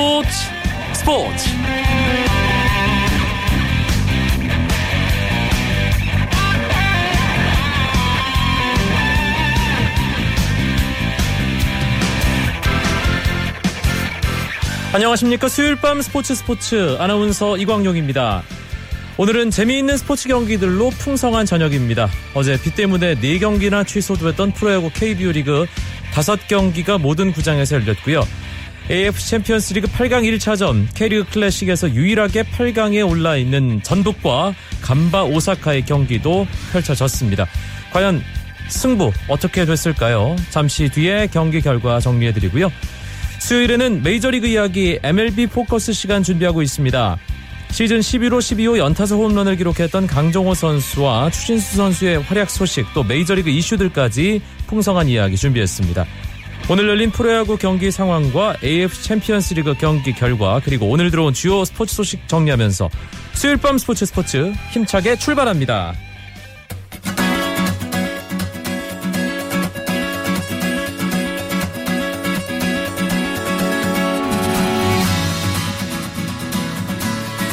스포츠 스포츠 안녕하십니까 수요일 밤 스포츠 스포츠 아나운서 이광용입니다. 오늘은 재미있는 스포츠 경기들로 풍성한 저녁입니다. 어제 비 때문에 4경기나 취소됐던 프로야구 KBO 리그 5경기가 모든 구장에서 열렸고요. AFC 챔피언스 리그 8강 1차전 K리그 클래식에서 유일하게 8강에 올라 있는 전북과 간바 오사카의 경기도 펼쳐졌습니다. 과연 승부 어떻게 됐을까요? 잠시 뒤에 경기 결과 정리해드리고요. 수요일에는 메이저리그 이야기 MLB 포커스 시간 준비하고 있습니다. 시즌 11호 12호 연타석 홈런을 기록했던 강정호 선수와 추신수 선수의 활약 소식 또 메이저리그 이슈들까지 풍성한 이야기 준비했습니다. 오늘 열린 프로야구 경기 상황과 AFC 챔피언스 리그 경기 결과 그리고 오늘 들어온 주요 스포츠 소식 정리하면서 수요일 밤 스포츠 스포츠 힘차게 출발합니다.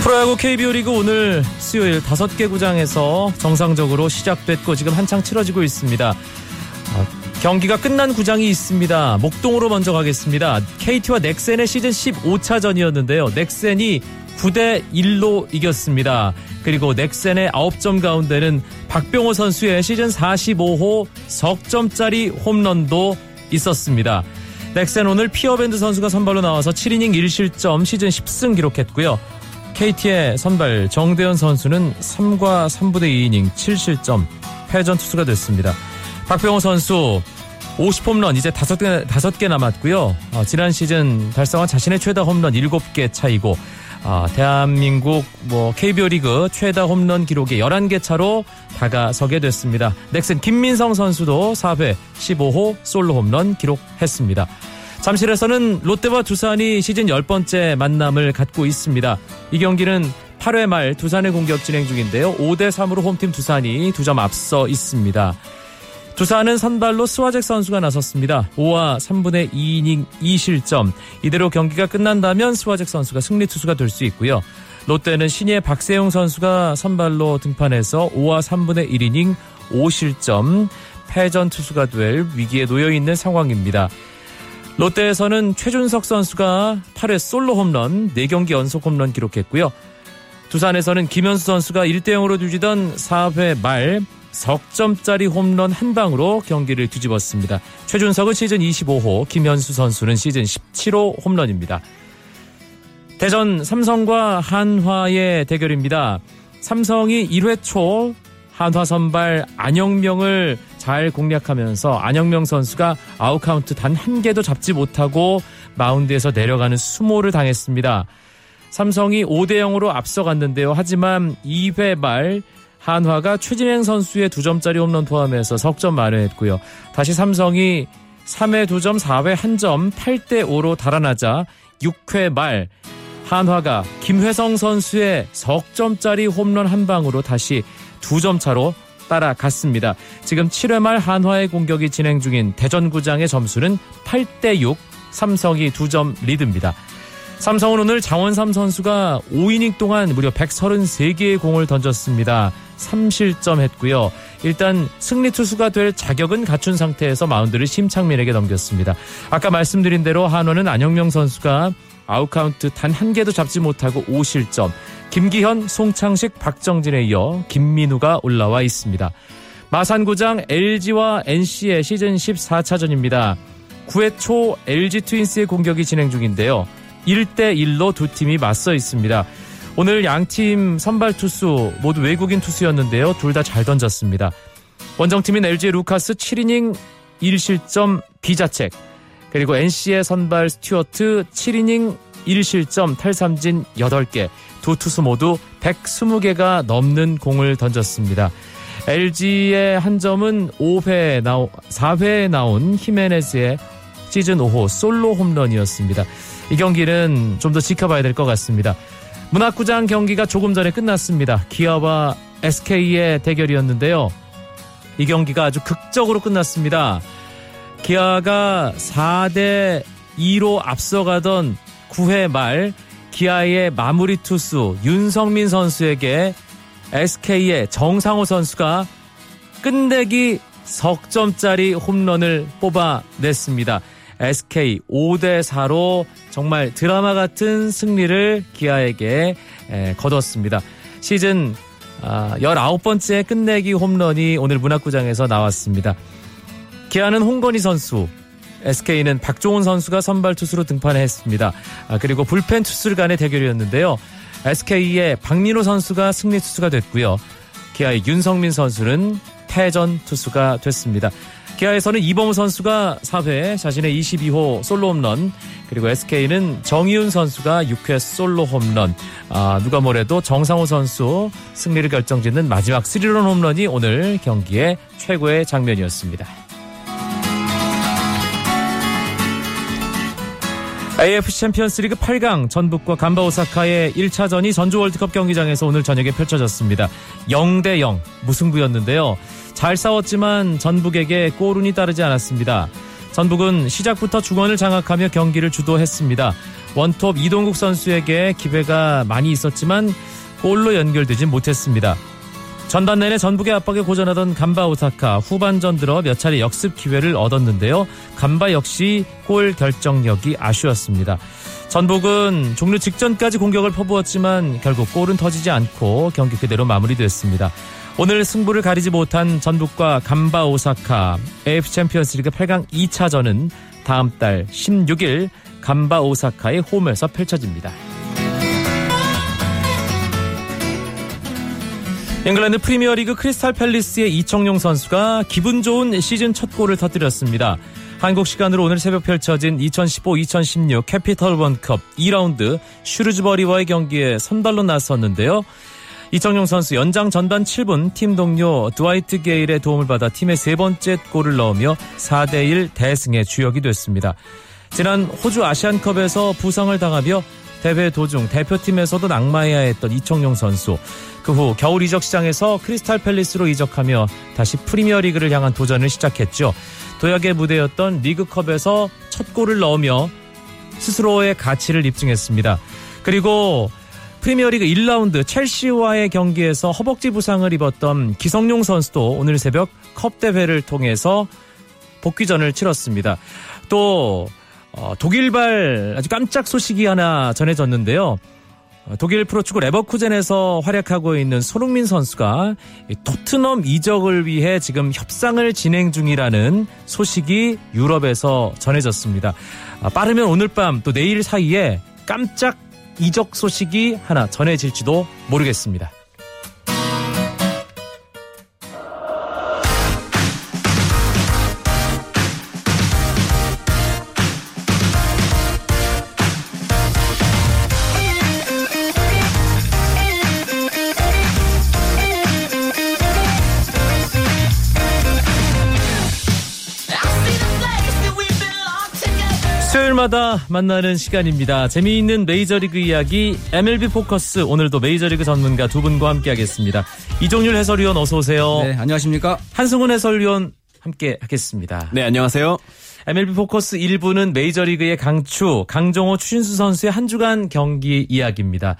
프로야구 KBO 리그 오늘 수요일 다섯 개 구장에서 정상적으로 시작됐고 지금 한창 치러지고 있습니다. 어, 경기가 끝난 구장이 있습니다. 목동으로 먼저 가겠습니다. KT와 넥센의 시즌 15차전이었는데요. 넥센이 9대 1로 이겼습니다. 그리고 넥센의 9점 가운데는 박병호 선수의 시즌 45호 석점짜리 홈런도 있었습니다. 넥센 오늘 피어밴드 선수가 선발로 나와서 7이닝 1실점 시즌 10승 기록했고요. KT의 선발 정대현 선수는 3과 3부대 2이닝 7실점 패전 투수가 됐습니다. 박병호 선수 50홈런 이제 5개, 5개 남았고요. 어, 지난 시즌 달성한 자신의 최다 홈런 7개 차이고 어, 대한민국 뭐 KBO 리그 최다 홈런 기록에 11개 차로 다가서게 됐습니다. 넥슨 김민성 선수도 4회 15호 솔로 홈런 기록했습니다. 잠실에서는 롯데와 두산이 시즌 10번째 만남을 갖고 있습니다. 이 경기는 8회 말 두산의 공격 진행 중인데요. 5대 3으로 홈팀 두산이 2점 앞서 있습니다. 두산은 선발로 스와잭 선수가 나섰습니다. 5와 3분의 2이닝 2실점. 이대로 경기가 끝난다면 스와잭 선수가 승리 투수가 될 수 있고요. 롯데는 신예 박세용 선수가 선발로 등판해서 5와 3분의 1이닝 5실점 패전 투수가 될 위기에 놓여 있는 상황입니다. 롯데에서는 최준석 선수가 8회 솔로 홈런 4경기 연속 홈런 기록했고요. 두산에서는 김현수 선수가 1대0으로 뒤지던 4회 말 석점짜리 홈런 한 방으로 경기를 뒤집었습니다. 최준석은 시즌 25호, 김현수 선수는 시즌 17호 홈런입니다. 대전 삼성과 한화의 대결입니다. 삼성이 1회 초 한화 선발 안영명을 잘 공략하면서 안영명 선수가 아웃카운트 단 한 개도 잡지 못하고 마운드에서 내려가는 수모를 당했습니다. 삼성이 5대 0으로 앞서갔는데요. 하지만 2회 말 한화가 최진행 선수의 2점짜리 홈런 포함해서 석점 만회했고요. 다시 삼성이 3회 2점, 4회 1점, 8대 5로 달아나자 6회 말 한화가 김회성 선수의 석점짜리 홈런 한 방으로 다시 2점 차로 따라갔습니다. 지금 7회 말 한화의 공격이 진행 중인 대전구장의 점수는 8대 6, 삼성이 2점 리드입니다. 삼성은 오늘 장원삼 선수가 5이닝 동안 무려 133개의 공을 던졌습니다. 3실점 했고요. 일단 승리 투수가 될 자격은 갖춘 상태에서 마운드를 심창민에게 넘겼습니다. 아까 말씀드린 대로 한화는 안영명 선수가 아웃카운트 단 한 개도 잡지 못하고 5실점. 김기현, 송창식, 박정진에 이어 김민우가 올라와 있습니다. 마산구장 LG와 NC의 시즌 14차전입니다. 9회 초 LG 트윈스의 공격이 진행 중인데요. 1대1로 두 팀이 맞서 있습니다. 오늘 양팀 선발 투수 모두 외국인 투수였는데요. 둘 다 잘 던졌습니다. 원정팀인 LG의 루카스 7이닝 1실점 비자책 그리고 NC의 선발 스튜어트 7이닝 1실점 탈삼진 8개 두 투수 모두 120개가 넘는 공을 던졌습니다. LG의 한 점은 5회 나오, 4회에 나온 히메네스의 시즌 5호 솔로 홈런이었습니다. 이 경기는 좀 더 지켜봐야 될 것 같습니다. 문학구장 경기가 조금 전에 끝났습니다. 기아와 SK의 대결이었는데요. 이 경기가 아주 극적으로 끝났습니다. 기아가 4대 2로 앞서가던 9회 말 기아의 마무리 투수 윤성민 선수에게 SK의 정상호 선수가 끝내기 석점짜리 홈런을 뽑아냈습니다. SK 5대 4로 정말 드라마 같은 승리를 기아에게 거뒀습니다. 시즌 19번째 아, 끝내기 홈런이 오늘 문학구장에서 나왔습니다. 기아는 홍건희 선수, SK는 박종훈 선수가 선발 투수로 등판했습니다. 아, 그리고 불펜 투수들 간의 대결이었는데요. SK의 박민호 선수가 승리 투수가 됐고요. 기아의 윤성민 선수는 패전 투수가 됐습니다. 기아에서는 이범우 선수가 4회 자신의 22호 솔로 홈런 그리고 SK는 정희훈 선수가 6회 솔로 홈런 아, 누가 뭐래도 정상호 선수 승리를 결정짓는 마지막 3런 홈런이 오늘 경기의 최고의 장면이었습니다. AFC 챔피언스리그 8강 전북과 간바 오사카의 1차전이 전주 월드컵 경기장에서 오늘 저녁에 펼쳐졌습니다. 0대 0 무승부였는데요. 잘 싸웠지만 전북에게 골운이 따르지 않았습니다. 전북은 시작부터 중원을 장악하며 경기를 주도했습니다. 원톱 이동국 선수에게 기회가 많이 있었지만 골로 연결되지 못했습니다. 전반 내내 전북의 압박에 고전하던 간바 오사카 후반전 들어 몇 차례 역습 기회를 얻었는데요. 간바 역시 골 결정력이 아쉬웠습니다. 전북은 종료 직전까지 공격을 퍼부었지만 결국 골은 터지지 않고 경기 그대로 마무리됐습니다. 오늘 승부를 가리지 못한 전북과 간바 오사카 AFC 챔피언스리그 8강 2차전은 다음 달 16일 간바 오사카의 홈에서 펼쳐집니다. 잉글랜드 프리미어리그 크리스탈 팰리스의 이청용 선수가 기분 좋은 시즌 첫 골을 터뜨렸습니다. 한국 시간으로 오늘 새벽 펼쳐진 2015-2016 캐피털 원컵 2라운드 슈르즈버리와의 경기에 선발로 나섰는데요. 이청용 선수 연장 전반 7분 팀 동료 드와이트 게일의 도움을 받아 팀의 세 번째 골을 넣으며 4대1 대승의 주역이 됐습니다. 지난 호주 아시안컵에서 부상을 당하며 대회 도중 대표팀에서도 낙마해야 했던 이청용 선수. 그 후 겨울 이적 시장에서 크리스탈 팰리스로 이적하며 다시 프리미어 리그를 향한 도전을 시작했죠. 도약의 무대였던 리그컵에서 첫 골을 넣으며 스스로의 가치를 입증했습니다. 그리고 프리미어리그 1라운드 첼시와의 경기에서 허벅지 부상을 입었던 기성용 선수도 오늘 새벽 컵 대회를 통해서 복귀전을 치렀습니다. 또 어, 독일발 아주 깜짝 소식이 하나 전해졌는데요. 어, 독일 프로축구 레버쿠젠에서 활약하고 있는 손흥민 선수가 토트넘 이적을 위해 지금 협상을 진행 중이라는 소식이 유럽에서 전해졌습니다. 아, 빠르면 오늘 밤 또 내일 사이에 깜짝 이적 소식이 하나 전해질지도 모르겠습니다. 토요일마다 만나는 시간입니다. 재미있는 메이저리그 이야기 MLB 포커스 오늘도 메이저리그 전문가 두 분과 함께하겠습니다. 이종률 해설위원 어서 오세요. 네, 안녕하십니까? 한승훈 해설위원 함께 하겠습니다. 네, 안녕하세요. MLB 포커스 1부는 메이저리그의 강추 강정호 추신수 선수의 한 주간 경기 이야기입니다.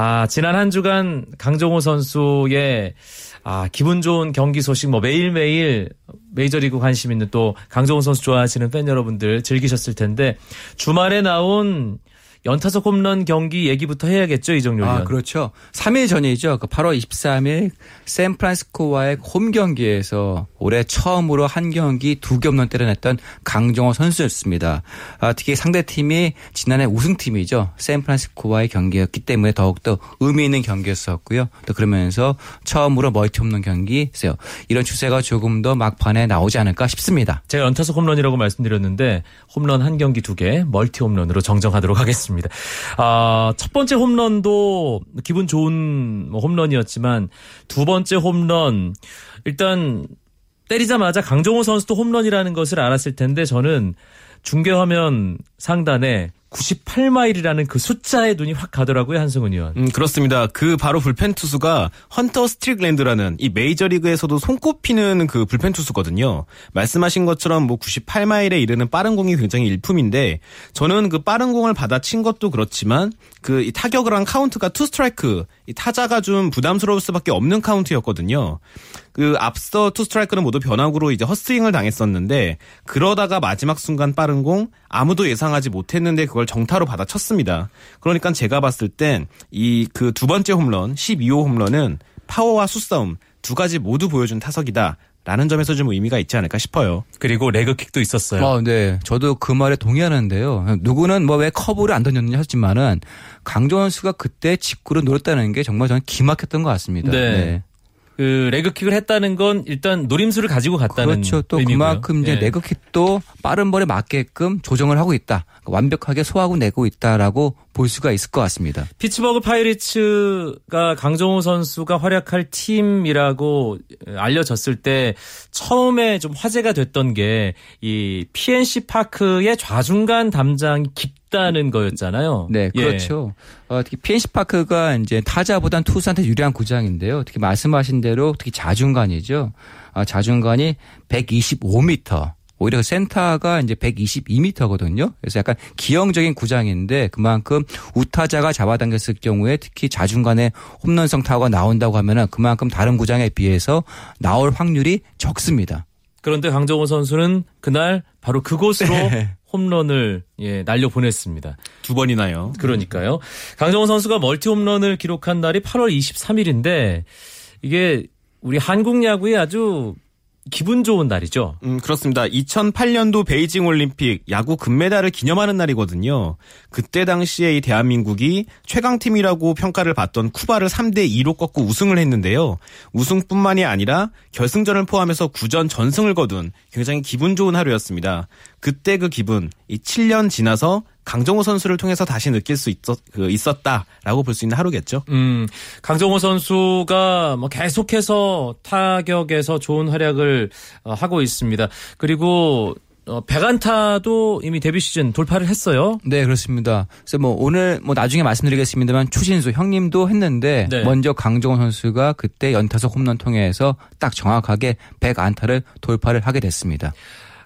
아, 지난 한 주간 강정호 선수의 아, 기분 좋은 경기 소식 뭐 매일매일 메이저리그 관심 있는 또 강정호 선수 좋아하시는 팬 여러분들 즐기셨을 텐데 주말에 나온 연타석 홈런 경기 얘기부터 해야겠죠, 이정료 아, 그렇죠. 3일 전이죠. 그 8월 23일 샌프란시스코와의 홈 경기에서 올해 처음으로 한 경기 두 개 홈런 때려냈던 강정호 선수였습니다. 아, 특히 상대팀이 지난해 우승팀이죠. 샌프란시스코와의 경기였기 때문에 더욱더 의미 있는 경기였었고요. 또 그러면서 처음으로 멀티 홈런 경기였어요. 이런 추세가 조금 더 막판에 나오지 않을까 싶습니다. 제가 연타석 홈런이라고 말씀드렸는데 홈런 한 경기 두 개, 멀티 홈런으로 정정하도록 하겠습니다. 있습니다. 아, 첫 번째 홈런도 기분 좋은 뭐 홈런이었지만 두 번째 홈런 일단 때리자마자 강정호 선수도 홈런이라는 것을 알았을 텐데 저는 중계 화면 상단에 98마일이라는 그 숫자에 눈이 확 가더라고요, 한승훈 의원. 음, 그렇습니다. 그 바로 불펜 투수가 헌터 스트릭랜드라는 이 메이저리그에서도 손꼽히는 그 불펜 투수거든요. 말씀하신 것처럼 뭐 98마일에 이르는 빠른 공이 굉장히 일품인데 저는 그 빠른 공을 받아친 것도 그렇지만 그 타격을 한 카운트가 투 스트라이크 이 타자가 좀 부담스러울 수밖에 없는 카운트였거든요. 그 앞서 투 스트라이크는 모두 변화구로 이제 헛스윙을 당했었는데 그러다가 마지막 순간 빠른 공 아무도 예상하지 못했는데 그걸 정타로 받아쳤습니다. 그러니까 제가 봤을 땐 이 그 두 번째 홈런 12호 홈런은 파워와 수싸움 두 가지 모두 보여준 타석이다. 라는 점에서 좀 의미가 있지 않을까 싶어요. 그리고 레그킥도 있었어요. 어, 네. 저도 그 말에 동의하는데요. 누구는 뭐 왜 커브를 안 던졌느냐 하지만은 강정호 선수가 그때 직구를 노렸다는 게 정말 저는 기막혔던 것 같습니다. 네. 네. 그 레그킥을 했다는 건 일단 노림수를 가지고 갔다는 그렇죠. 또 의미고요. 그만큼 이제 예. 레그킥도 빠른 볼에 맞게끔 조정을 하고 있다. 완벽하게 소화하고 내고 있다라고 볼 수가 있을 것 같습니다. 피츠버그 파이리츠가 강정호 선수가 활약할 팀이라고 알려졌을 때 처음에 좀 화제가 됐던 게 이 PNC 파크의 좌중간 담장이 깊 다는 거였잖아요. 네, 예. 그렇죠. 어, 특히 PNC 파크가 이제 타자보단 투수한테 유리한 구장인데요. 특히 말씀하신 대로 특히 좌중간이죠. 아, 좌중간이 125m. 오히려 그 센터가 이제 122m거든요. 그래서 약간 기형적인 구장인데 그만큼 우타자가 잡아당겼을 경우에 특히 좌중간에 홈런성 타구가 나온다고 하면은 그만큼 다른 구장에 비해서 나올 확률이 적습니다. 그런데 강정호 선수는 그날 바로 그곳으로 네. 홈런을 예, 날려 보냈습니다. 두 번이나요. 그러니까요. 강정호 선수가 멀티 홈런을 기록한 날이 8월 23일인데 이게 우리 한국 야구에 아주 기분 좋은 날이죠. 음, 그렇습니다. 2008년도 베이징 올림픽 야구 금메달을 기념하는 날이거든요. 그때 당시에 이 대한민국이 최강팀이라고 평가를 받던 쿠바를 3대 2로 꺾고 우승을 했는데요. 우승뿐만이 아니라 결승전을 포함해서 9전 전승을 거둔 굉장히 기분 좋은 하루였습니다. 그때 그 기분, 이 7년 지나서 강정호 선수를 통해서 다시 느낄 수 있었, 그, 있었다라고 볼 수 있는 하루겠죠. 음, 강정호 선수가 뭐 계속해서 타격에서 좋은 활약을 어, 하고 있습니다. 그리고 어, 백안타도 이미 데뷔 시즌 돌파를 했어요. 네, 그렇습니다. 그래서 뭐 오늘 뭐 나중에 말씀드리겠습니다만 추신수 형님도 했는데 네. 먼저 강정호 선수가 그때 연타석 홈런 통해서 딱 정확하게 100안타를 돌파를 하게 됐습니다.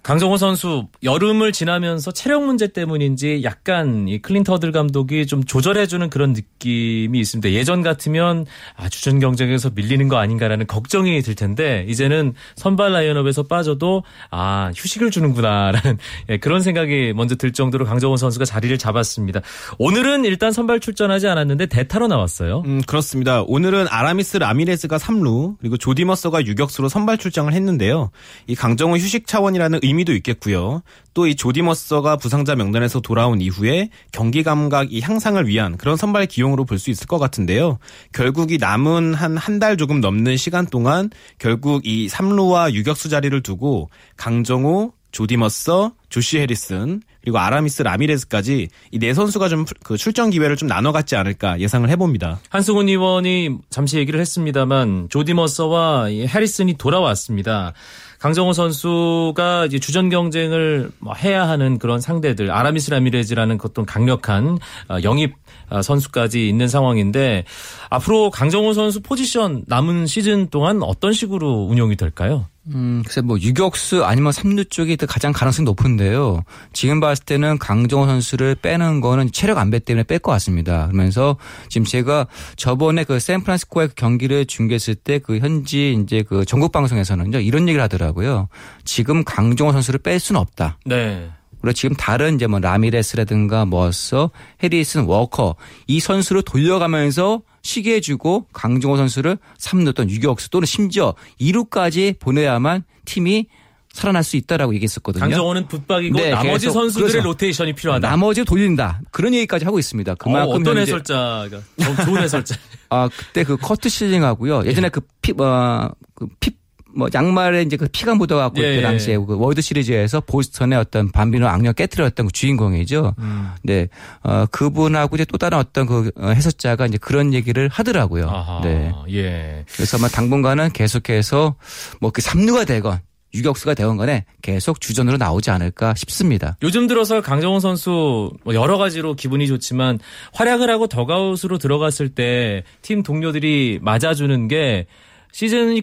강정호 선수 여름을 지나면서 체력 문제 때문인지 약간 이 클린트 허들 감독이 좀 조절해주는 그런 느낌이 있습니다. 예전 같으면 아, 주전 경쟁에서 밀리는 거 아닌가라는 걱정이 들 텐데 이제는 선발 라인업에서 빠져도 아 휴식을 주는구나라는 예, 그런 생각이 먼저 들 정도로 강정호 선수가 자리를 잡았습니다. 오늘은 일단 선발 출전하지 않았는데 대타로 나왔어요. 음, 그렇습니다. 오늘은 아라미스 라미레즈가 3루, 그리고 조디머서가 유격수로 선발 출장을 했는데요. 이 강정호 휴식 차원이라는 의 미도 있겠고요. 또 이 조디머서가 부상자 명단에서 돌아온 이후에 경기 감각 이 향상을 위한 그런 선발 기용으로 볼 수 있을 것 같은데요. 결국 이 남은 한 한 달 조금 넘는 시간 동안 결국 이 3루와 유격수 자리를 두고 강정호, 조디머서, 조시 해리슨 그리고 아라미스 라미레즈까지 이 네 선수가 좀 그 출전 기회를 좀 나눠 갖지 않을까 예상을 해봅니다. 한승훈 의원이 잠시 얘기를 했습니다만 조디머서와 이 해리슨이 돌아왔습니다. 강정호 선수가 이제 주전 경쟁을 뭐 해야 하는 그런 상대들 아라미스 라미레즈라는 어떤 강력한 어, 영입 어, 선수까지 있는 상황인데 앞으로 강정호 선수 포지션 남은 시즌 동안 어떤 식으로 운영이 될까요? 음, 글쎄 뭐 유격수 아니면 삼루 쪽이 더 가장 가능성이 높은데요. 지금 봤을 때는 강정호 선수를 빼는 거는 체력 안배 때문에 뺄 것 같습니다. 그러면서 지금 제가 저번에 그 샌프란시스코의 그 경기를 중계했을 때 그 현지 이제 그 전국 방송에서는요 이런 얘기를 하더라고요. 지금 강정호 선수를 뺄 수는 없다. 네. 그리고 지금 다른 이제 뭐 라미레스라든가 뭐서 해리슨 워커 이 선수를 돌려가면서 쉬게 해주고 강정호 선수를 3루 또는 유격수 또는 심지어 2루까지 보내야만 팀이 살아날 수 있다라고 얘기했었거든요. 강정호는 붙박이고 네, 나머지 선수들의 그렇죠. 로테이션이 필요하다. 나머지 돌린다. 그런 얘기까지 하고 있습니다. 어, 그만큼 어떤 현재 해설자가 좀 좋은 해설자. 아 그때 그 커트 실링하고요. 예전에 그 피, 어, 그 피, 뭐 양말에 이제 그 피가 묻어갖고 예, 그때 당시에 그 월드 시리즈에서 보스턴의 어떤 밤비노 악령 깨뜨렸던 그 주인공이죠. 음. 네, 어, 그분하고 이제 또 다른 어떤 그 어, 해설자가 이제 그런 얘기를 하더라고요. 아하, 네. 예. 그래서 아마 당분간은 계속해서 뭐 그 삼루가 되건 유격수가 되건 간에 계속 주전으로 나오지 않을까 싶습니다. 요즘 들어서 강정호 선수 뭐 여러 가지로 기분이 좋지만 활약을 하고 더가웃으로 들어갔을 때 팀 동료들이 맞아주는 게 시즌이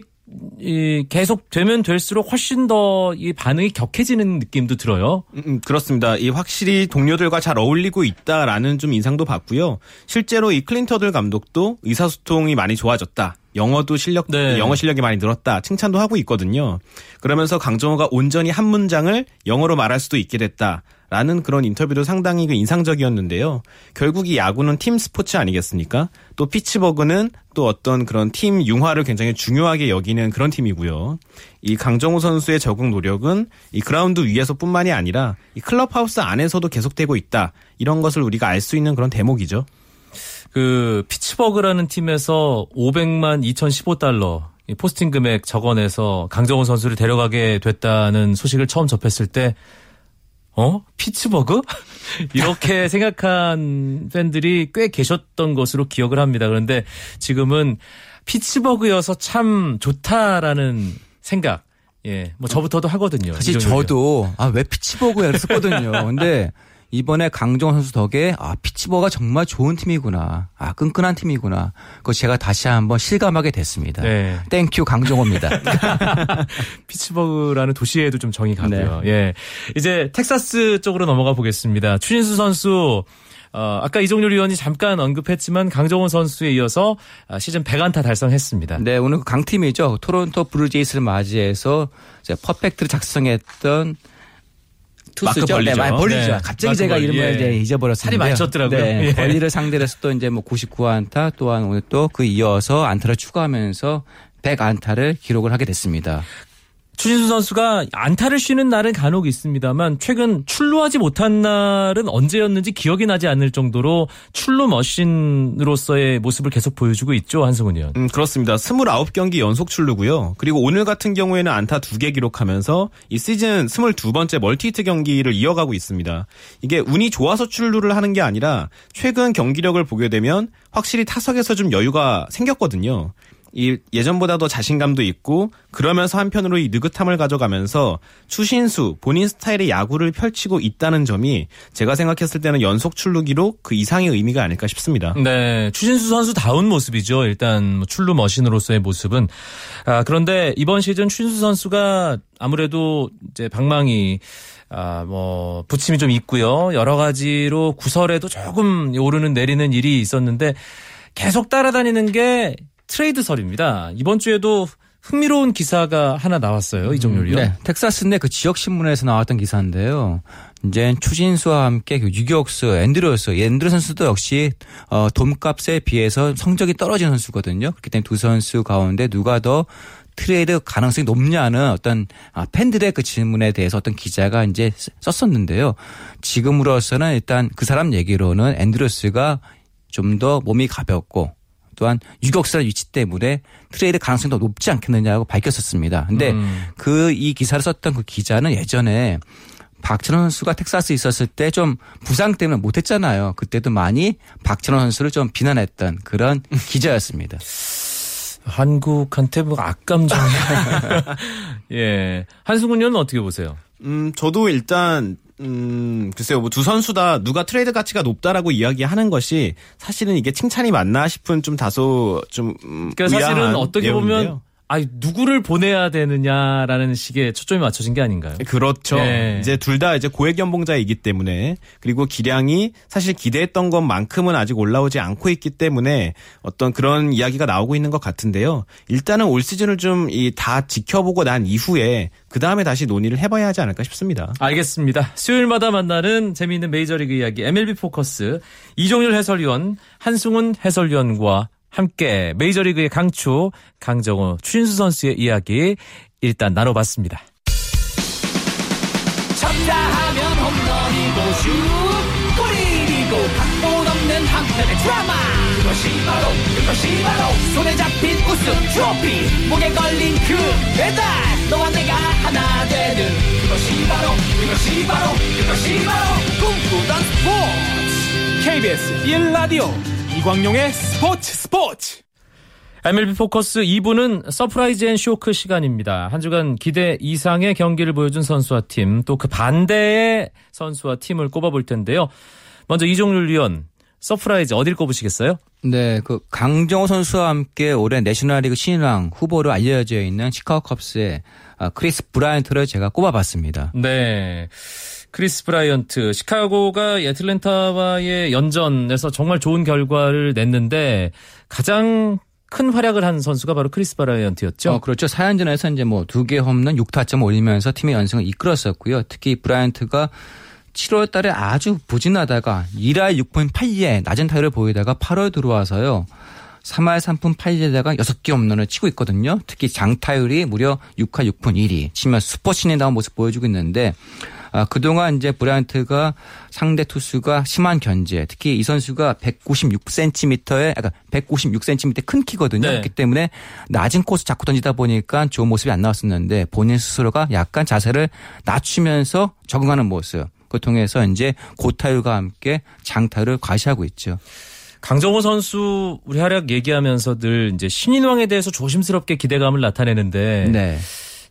이 계속 되면 될수록 훨씬 더 이 반응이 격해지는 느낌도 들어요. 음, 음, 그렇습니다. 이 확실히 동료들과 잘 어울리고 있다라는 좀 인상도 받고요. 실제로 이 클린트 허들 감독도 의사소통이 많이 좋아졌다. 영어도 실력, 네. 영어 실력이 많이 늘었다. 칭찬도 하고 있거든요. 그러면서 강정호가 온전히 한 문장을 영어로 말할 수도 있게 됐다. 라는 그런 인터뷰도 상당히 그 인상적이었는데요. 결국 이 야구는 팀 스포츠 아니겠습니까? 또 피츠버그는 또 어떤 그런 팀 융화를 굉장히 중요하게 여기는 그런 팀이고요. 이 강정호 선수의 적응 노력은 이 그라운드 위에서뿐만이 아니라 이 클럽하우스 안에서도 계속되고 있다. 이런 것을 우리가 알 수 있는 그런 대목이죠. 그 피츠버그라는 팀에서 500만 2015달러 포스팅 금액 적어내서 강정호 선수를 데려가게 됐다는 소식을 처음 접했을 때 어? 피츠버그? 이렇게 생각한 팬들이 꽤 계셨던 것으로 기억을 합니다. 그런데 지금은 피츠버그여서 참 좋다라는 생각. 예, 뭐 저부터도 하거든요. 사실. 저도 아 왜 피츠버그야 그랬었거든요. 근데 이번에 강정호 선수 덕에 아 피츠버그가 정말 좋은 팀이구나. 아 끈끈한 팀이구나. 그거 제가 다시 한번 실감하게 됐습니다. 네. Thank you 강정호입니다. 피츠버그라는 도시에도 좀 정이 가고요. 예. 이제 텍사스 쪽으로 넘어가 보겠습니다. 추신수 선수 어, 아까 이종률 위원이 잠깐 언급했지만 강정호 선수에 이어서 아, 시즌 100안타 달성했습니다. 네, 오늘 그 강팀이죠. 토론토 블루제이스를 맞이해서 퍼펙트를 작성했던 벌리죠. 네, 벌리죠. 네, 갑자기 제가 벌리. 이름을 예. 이제 잊어버렸습니다. 살이 많이 쪘더라고요. 네, 예. 벌리를 상대로 해서 또 이제 뭐 99안타 또한 오늘 또 그 이어서 안타를 추가하면서 100안타를 기록을 하게 됐습니다. 추신수 선수가 안타를 쉬는 날은 간혹 있습니다만 최근 출루하지 못한 날은 언제였는지 기억이 나지 않을 정도로 출루 머신으로서의 모습을 계속 보여주고 있죠 한승훈 위원. 음, 그렇습니다. 29경기 연속 출루고요. 그리고 오늘 같은 경우에는 안타 2개 기록하면서 이 시즌 22번째 multi-hit 경기를 이어가고 있습니다. 이게 운이 좋아서 출루를 하는 게 아니라 최근 경기력을 보게 되면 확실히 타석에서 좀 여유가 생겼거든요. 이 예전보다 더 자신감도 있고 그러면서 한편으로 이 느긋함을 가져가면서 추신수 본인 스타일의 야구를 펼치고 있다는 점이 제가 생각했을 때는 연속 출루 기록 그 이상의 의미가 아닐까 싶습니다. 네, 추신수 선수 다운 모습이죠. 일단 뭐 출루 머신으로서의 모습은. 아, 그런데 이번 시즌 추신수 선수가 아무래도 이제 방망이 아, 뭐 부침이 좀 있고요. 여러 가지로 구설에도 조금 오르는 내리는 일이 있었는데 계속 따라다니는 게 트레이드설입니다. 이번 주에도 흥미로운 기사가 하나 나왔어요. 이종률 위원. 네, 텍사스 내 그 지역 신문에서 나왔던 기사인데요. 이제 추신수와 함께 그 유격수 앤드루스, 앤드루스 선수도 역시 어 돈값에 비해서 성적이 떨어진 선수거든요. 그렇기 때문에 두 선수 가운데 누가 더 트레이드 가능성이 높냐는 어떤 아, 팬들의 그 질문에 대해서 어떤 기자가 이제 썼었는데요. 지금으로서는 일단 그 사람 얘기로는 앤드루스가 좀 더 몸이 가볍고 또한 유격수라는 위치 때문에 트레이드 가능성이 더 높지 않겠느냐고 밝혔었습니다. 근데 음. 그이 기사를 썼던 그 기자는 예전에 박찬호 선수가 텍사스에 있었을 때 좀 부상 때문에 못했잖아요. 그때도 많이 박찬호 선수를 좀 비난했던 그런 기자였습니다. 한국한테 뭐 악감정. 예. 한승훈 의원은 어떻게 보세요? 음, 저도 일단 음, 글쎄요, 뭐 두 선수 다 누가 트레이드 가치가 높다라고 이야기하는 것이 사실은 이게 칭찬이 맞나 싶은 좀 다소 좀 음, 그러니까 사실은 어떻게 보면 내용인데요. 아 누구를 보내야 되느냐라는 식의 초점이 맞춰진 게 아닌가요? 그렇죠. 네. 이제 둘 다 이제 고액 연봉자이기 때문에 그리고 기량이 사실 기대했던 것만큼은 아직 올라오지 않고 있기 때문에 어떤 그런 이야기가 나오고 있는 것 같은데요. 일단은 올 시즌을 좀 이 다 지켜보고 난 이후에 그 다음에 다시 논의를 해봐야 하지 않을까 싶습니다. 알겠습니다. 수요일마다 만나는 재미있는 메이저리그 이야기 MLB 포커스 이종률 해설위원, 한승훈 해설위원과 함께 메이저리그의 강추 강정호 추신수 선수의 이야기 일단 나눠봤습니다. 쳤다 하면 홈런이고 슛 골이고 각본 없는 한편의 드라마. 그것이 바로 그것이 바로 손에 잡힌 우승 트로피. 목에 걸린 그 메달 너와 내가 하나 되는. 그것이 바로 그것이 바로 그것이 바로 꿈꾸던 스포츠. KBS 1라디오 이광용의 스포츠 스포츠 MLB 포커스 2부는 surprise and shock 시간입니다. 한 주간 기대 이상의 경기를 보여준 선수와 팀, 또 그 반대의 선수와 팀을 꼽아볼 텐데요. 먼저 이종률 위원, surprise 어딜 꼽으시겠어요? 네, 그 강정호 선수와 함께 올해 내셔널리그 신인왕 후보로 알려져 있는 시카고 컵스의 아, 크리스 브라이언트를 제가 꼽아봤습니다. 네. 크리스 브라이언트, 시카고가 애틀랜타와의 연전에서 정말 좋은 결과를 냈는데 가장 큰 활약을 한 선수가 바로 크리스 브라이언트였죠. 어, 그렇죠. 4연전에서 이제 뭐 두 개 홈런 6타점 올리면서 팀의 연승을 이끌었었고요. 특히 브라이언트가 7월 달에 아주 부진하다가 1할 6분 8리에 낮은 타율을 보이다가 8월 들어와서요. 3할 3푼 8리에다가 6개 홈런을 치고 있거든요. 특히 장타율이 무려 6할 6분 1위. 치면 슈퍼신이 나온 모습 보여주고 있는데 아, 그동안 이제 브라이언트가 상대 투수가 심한 견제, 특히 이 선수가 196cm의, 아까 196cm 큰 키거든요. 네. 그렇기 때문에 낮은 코스 자꾸 던지다 보니까 좋은 모습이 안 나왔었는데 본인 스스로가 약간 자세를 낮추면서 적응하는 모습. 그 통해서 이제 고타율과 함께 장타율을 과시하고 있죠. 강정호 선수 우리 활약 얘기하면서 늘 이제 신인왕에 대해서 조심스럽게 기대감을 나타내는데 네.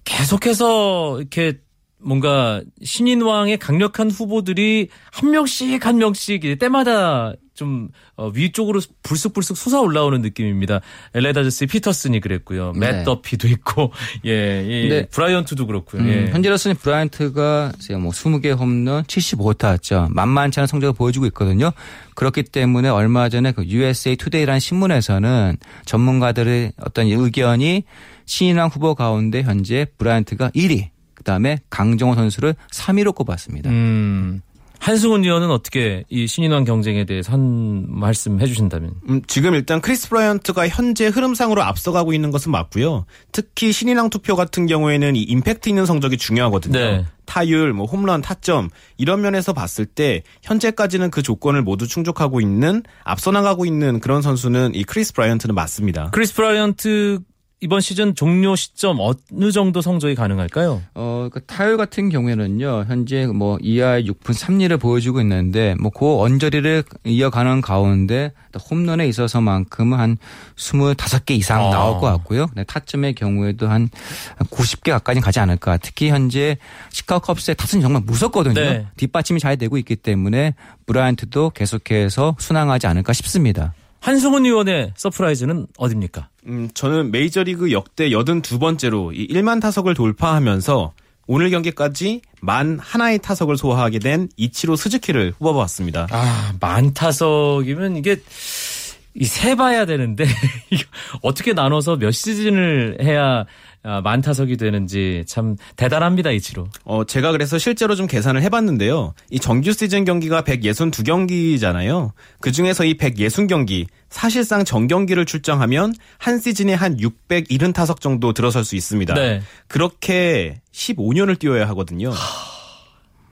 계속해서 이렇게 뭔가 신인왕의 강력한 후보들이 한 명씩 한 명씩 이제 때마다 좀 어, 위쪽으로 불쑥불쑥 솟아 올라오는 느낌입니다. 엘레 다저스의 피터슨이 그랬고요. 네. 맷 더피도 있고 예, 이 네. 브라이언트도 그렇고요. 음, 예. 현재로서는 브라이언트가 이제 뭐 20개 홈런 75타점 만만치 않은 성적을 보여주고 있거든요. 그렇기 때문에 얼마 전에 그 USA 투데이라는 신문에서는 전문가들의 어떤 의견이 신인왕 후보 가운데 현재 브라이언트가 1위, 그다음에 강정호 선수를 3위로 꼽았습니다. 음. 한승훈 위원은 어떻게 이 신인왕 경쟁에 대해서 한 말씀 해주신다면? 음, 지금 일단 크리스 브라이언트가 현재 흐름상으로 앞서가고 있는 것은 맞고요. 특히 신인왕 투표 같은 경우에는 이 임팩트 있는 성적이 중요하거든요. 네. 타율, 뭐 홈런, 타점 이런 면에서 봤을 때 현재까지는 그 조건을 모두 충족하고 있는 앞서 나가고 있는 그런 선수는 이 크리스 브라이언트는 맞습니다. 크리스 브라이언트 이번 시즌 종료 시점 어느 정도 성적이 가능할까요? 어, 그 타율 같은 경우에는요, 현재 뭐 2할 6분 3리를 보여주고 있는데, 뭐 그 언저리를 이어가는 가운데 홈런에 있어서만큼은 한 25개 이상 아. 나올 것 같고요. 네, 타점의 경우에도 한 90개 가까이 가지 않을까. 특히 현재 시카고 컵스의 타선이 정말 무섭거든요. 네. 뒷받침이 잘 되고 있기 때문에 브라이언트도 계속해서 순항하지 않을까 싶습니다. 한승훈 위원의 surprise는 어딥니까? 음, 저는 메이저리그 역대 82번째로 이 1만 타석을 돌파하면서 오늘 경기까지 만 하나의 타석을 소화하게 된 이치로 스즈키를 뽑아봤습니다. 아, 만 타석이면 이게 이 세봐야 되는데 어떻게 나눠서 몇 시즌을 해야 아, 만타석이 되는지 참 대단합니다 이치로. 어, 제가 그래서 실제로 좀 계산을 해봤는데요. 이 정규 시즌 경기가 162 경기잖아요. 그 중에서 이 160 경기, 사실상 정경기를 출정하면 한 시즌에 한 670타석 정도 들어설 수 있습니다. 네. 그렇게 15년을 뛰어야 하거든요.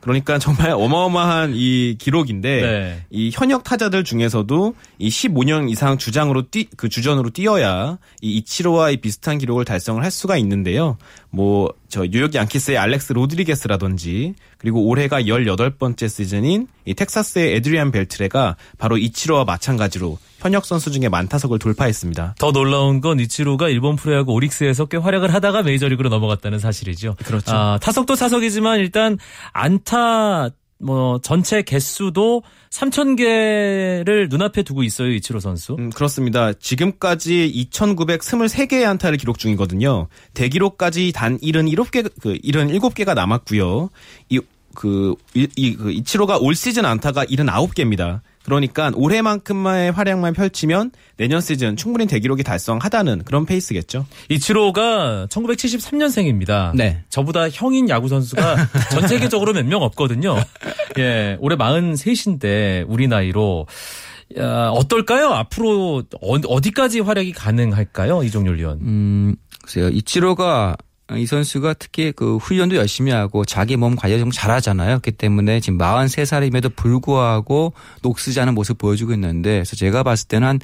그러니까 정말 어마어마한 이 기록인데 네. 이 현역 타자들 중에서도 이 15년 이상 주장으로 뛰 그 주전으로 뛰어야 이 이치로와 이 비슷한 기록을 달성을 할 수가 있는데요. 뭐 저 뉴욕 양키스의 알렉스 로드리게스라든지 그리고 올해가 18번째 시즌인 이 텍사스의 에드리안 벨트레가 바로 이치로와 마찬가지로 현역 선수 중에 만타석을 돌파했습니다. 더 놀라운 건 이치로가 일본 프로야구 오릭스에서 꽤 활약을 하다가 메이저리그로 넘어갔다는 사실이죠. 그렇죠. 아, 타석도 타석이지만 일단 안타 뭐 전체 개수도 3,000개를 눈앞에 두고 있어요 이치로 선수. 음, 그렇습니다. 지금까지 2,923개의 안타를 기록 중이거든요. 대기록까지 단 77개, 그 77개가 남았고요. 이, 그, 이, 이, 그 이치로가 올 시즌 안타가 79개입니다. 그러니까 올해만큼만의 활약만 펼치면 내년 시즌 충분히 대기록이 달성하다는 그런 페이스겠죠. 이치로가 1973년생입니다. 네. 저보다 형인 야구 선수가 전 세계적으로 몇 명 없거든요. 예, 올해 43인데 우리 나이로 야, 어떨까요? 앞으로 어, 디까지 활약이 가능할까요? 이종률 위원. 음, 글쎄요. 이치로가 이 선수가 특히 그 훈련도 열심히 하고 자기 몸 관리 정말 잘하잖아요. 그렇기 때문에 지금 43살임에도 불구하고 녹슬지 않은 모습 보여주고 있는데 그래서 제가 봤을 때는 한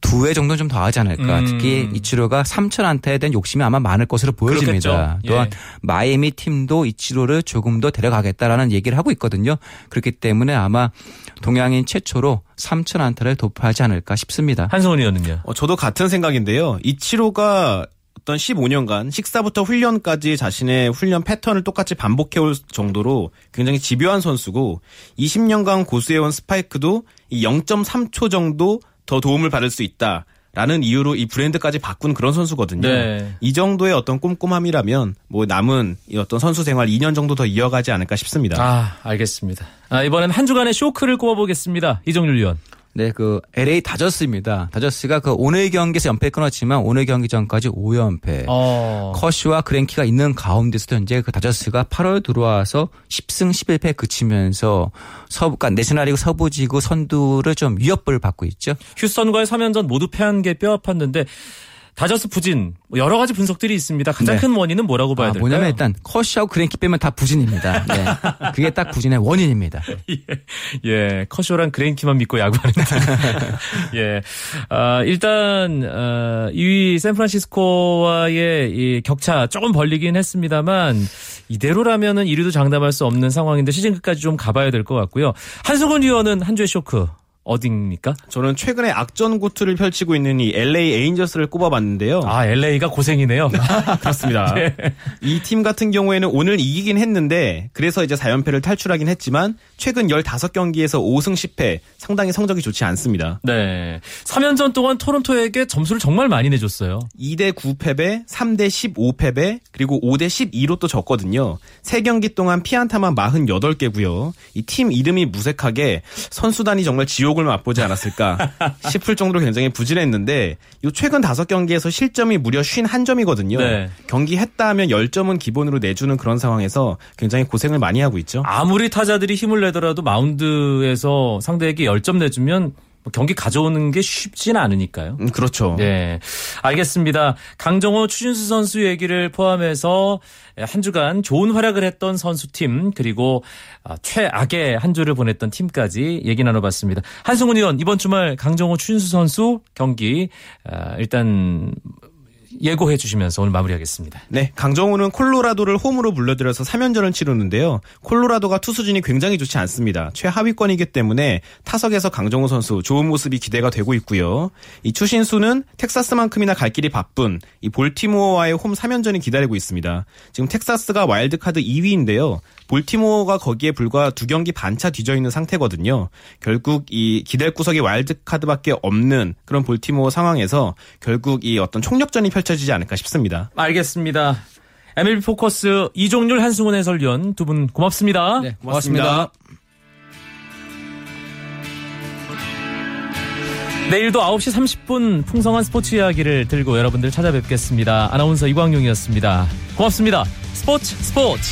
두회 정도는 좀 더 하지 않을까. 음. 특히 이치로가 3천 안타에 대한 욕심이 아마 많을 것으로 보여집니다. 그렇겠죠. 또한 예. 마이애미 팀도 이치로를 조금 더 데려가겠다라는 얘기를 하고 있거든요. 그렇기 때문에 아마 동양인 최초로 3천 안타를 도파하지 않을까 싶습니다. 한성훈 의원은요. 어, 저도 같은 생각인데요. 이치로가 어떤 15년간 식사부터 훈련까지 자신의 훈련 패턴을 똑같이 반복해올 정도로 굉장히 집요한 선수고 20년간 고수해온 스파이크도 이 0.3초 정도 더 도움을 받을 수 있다. 라는 이유로 이 브랜드까지 바꾼 그런 선수거든요. 네. 이 정도의 어떤 꼼꼼함이라면 뭐 남은 이 어떤 선수 생활 2년 정도 더 이어가지 않을까 싶습니다. 아, 알겠습니다. 아, 이번엔 한 주간의 쇼크를 꼽아보겠습니다. 이정률 의원. 네, 그 LA 다저스입니다. 다저스가 그 오늘 경기에서 연패 끊었지만 오늘 경기 전까지 5연패. 어. 커시와 그랭키가 있는 가운데서도 현재 그 다저스가 8월 들어와서 10승 11패 그치면서 서부, 그러니까 내셔널리그 서부지구 선두를 좀 위협을 받고 있죠. 휴스턴과의 3연전 모두 패한 게 뼈아팠는데 다저스 부진 뭐 여러 가지 분석들이 있습니다. 가장 네. 큰 원인은 뭐라고 봐야 아, 될까요? 뭐냐면 일단 커시하고 그랭키 빼면 다 부진입니다. 네. 그게 딱 부진의 원인입니다. 예, 커쇼랑 그랭키만 믿고 야구하는 팀. 예. 아, 일단 어, 2위 샌프란시스코와의 이 격차 조금 벌리긴 했습니다만 이대로라면은 1위도 장담할 수 없는 상황인데 시즌 끝까지 좀 가봐야 될 것 같고요. 한승훈 위원은 한 주의 쇼크 어디입니까? 저는 최근에 악전 고투를 펼치고 있는 이 LA 에인저스를 꼽아봤는데요. 아, LA가 고생이네요. 그렇습니다. 이팀 같은 경우에는 오늘 이기긴 했는데 그래서 이제 4연패를 탈출하긴 했지만 최근 15경기에서 5승 10패 상당히 성적이 좋지 않습니다. 네. 3연전 동안 토론토에게 점수를 정말 많이 내줬어요. 2대 9패배, 3대 15패배, 그리고 5대 12로 또 졌거든요. 3경기 동안 피안타만 48개고요. 이 팀 이름이 무색하게 선수단이 정말 지옥 을 맛보지 않았을까 싶을 정도로 굉장히 부진했는데 요 최근 5경기에서 실점이 무려 51점이거든요. 네. 경기 했다 하면 10점은 기본으로 내주는 그런 상황에서 굉장히 고생을 많이 하고 있죠. 아무리 타자들이 힘을 내더라도 마운드에서 상대에게 10점 내주면 뭐 경기 가져오는 게 쉽지는 않으니까요. 음, 그렇죠. 네. 알겠습니다. 강정호 추신수 선수 얘기를 포함해서 한 주간 좋은 활약을 했던 선수팀 그리고 아, 최악의 한 주를 보냈던 팀까지 얘기 나눠봤습니다. 한승훈 의원 이번 주말 강정호 추신수 선수 경기 아, 일단 예고해 주시면서 오늘 마무리하겠습니다. 네, 강정호는 콜로라도를 홈으로 불러들여서 3연전을 치르는데요. 콜로라도가 투수진이 굉장히 좋지 않습니다. 최하위권이기 때문에 타석에서 강정호 선수 좋은 모습이 기대가 되고 있고요. 이 추신수는 텍사스만큼이나 갈 길이 바쁜 이 볼티모어와의 홈 3연전이 기다리고 있습니다. 지금 텍사스가 와일드카드 2위인데요. 볼티모어가 거기에 불과 두 경기 반차 뒤져 있는 상태거든요. 결국 이 기댈 구석이 와일드카드밖에 없는 그런 볼티모어 상황에서 결국 이 어떤 총력전이 펼 쳐지지 않을까 싶습니다. 알겠습니다. MLB 포커스 이종률 한승훈 해설위원 두 분 고맙습니다. 네, 고맙습니다. 내일도 9시 30분 풍성한 스포츠 이야기를 들고 여러분들 찾아뵙겠습니다. 아나운서 이광용이었습니다. 고맙습니다. 스포츠 스포츠.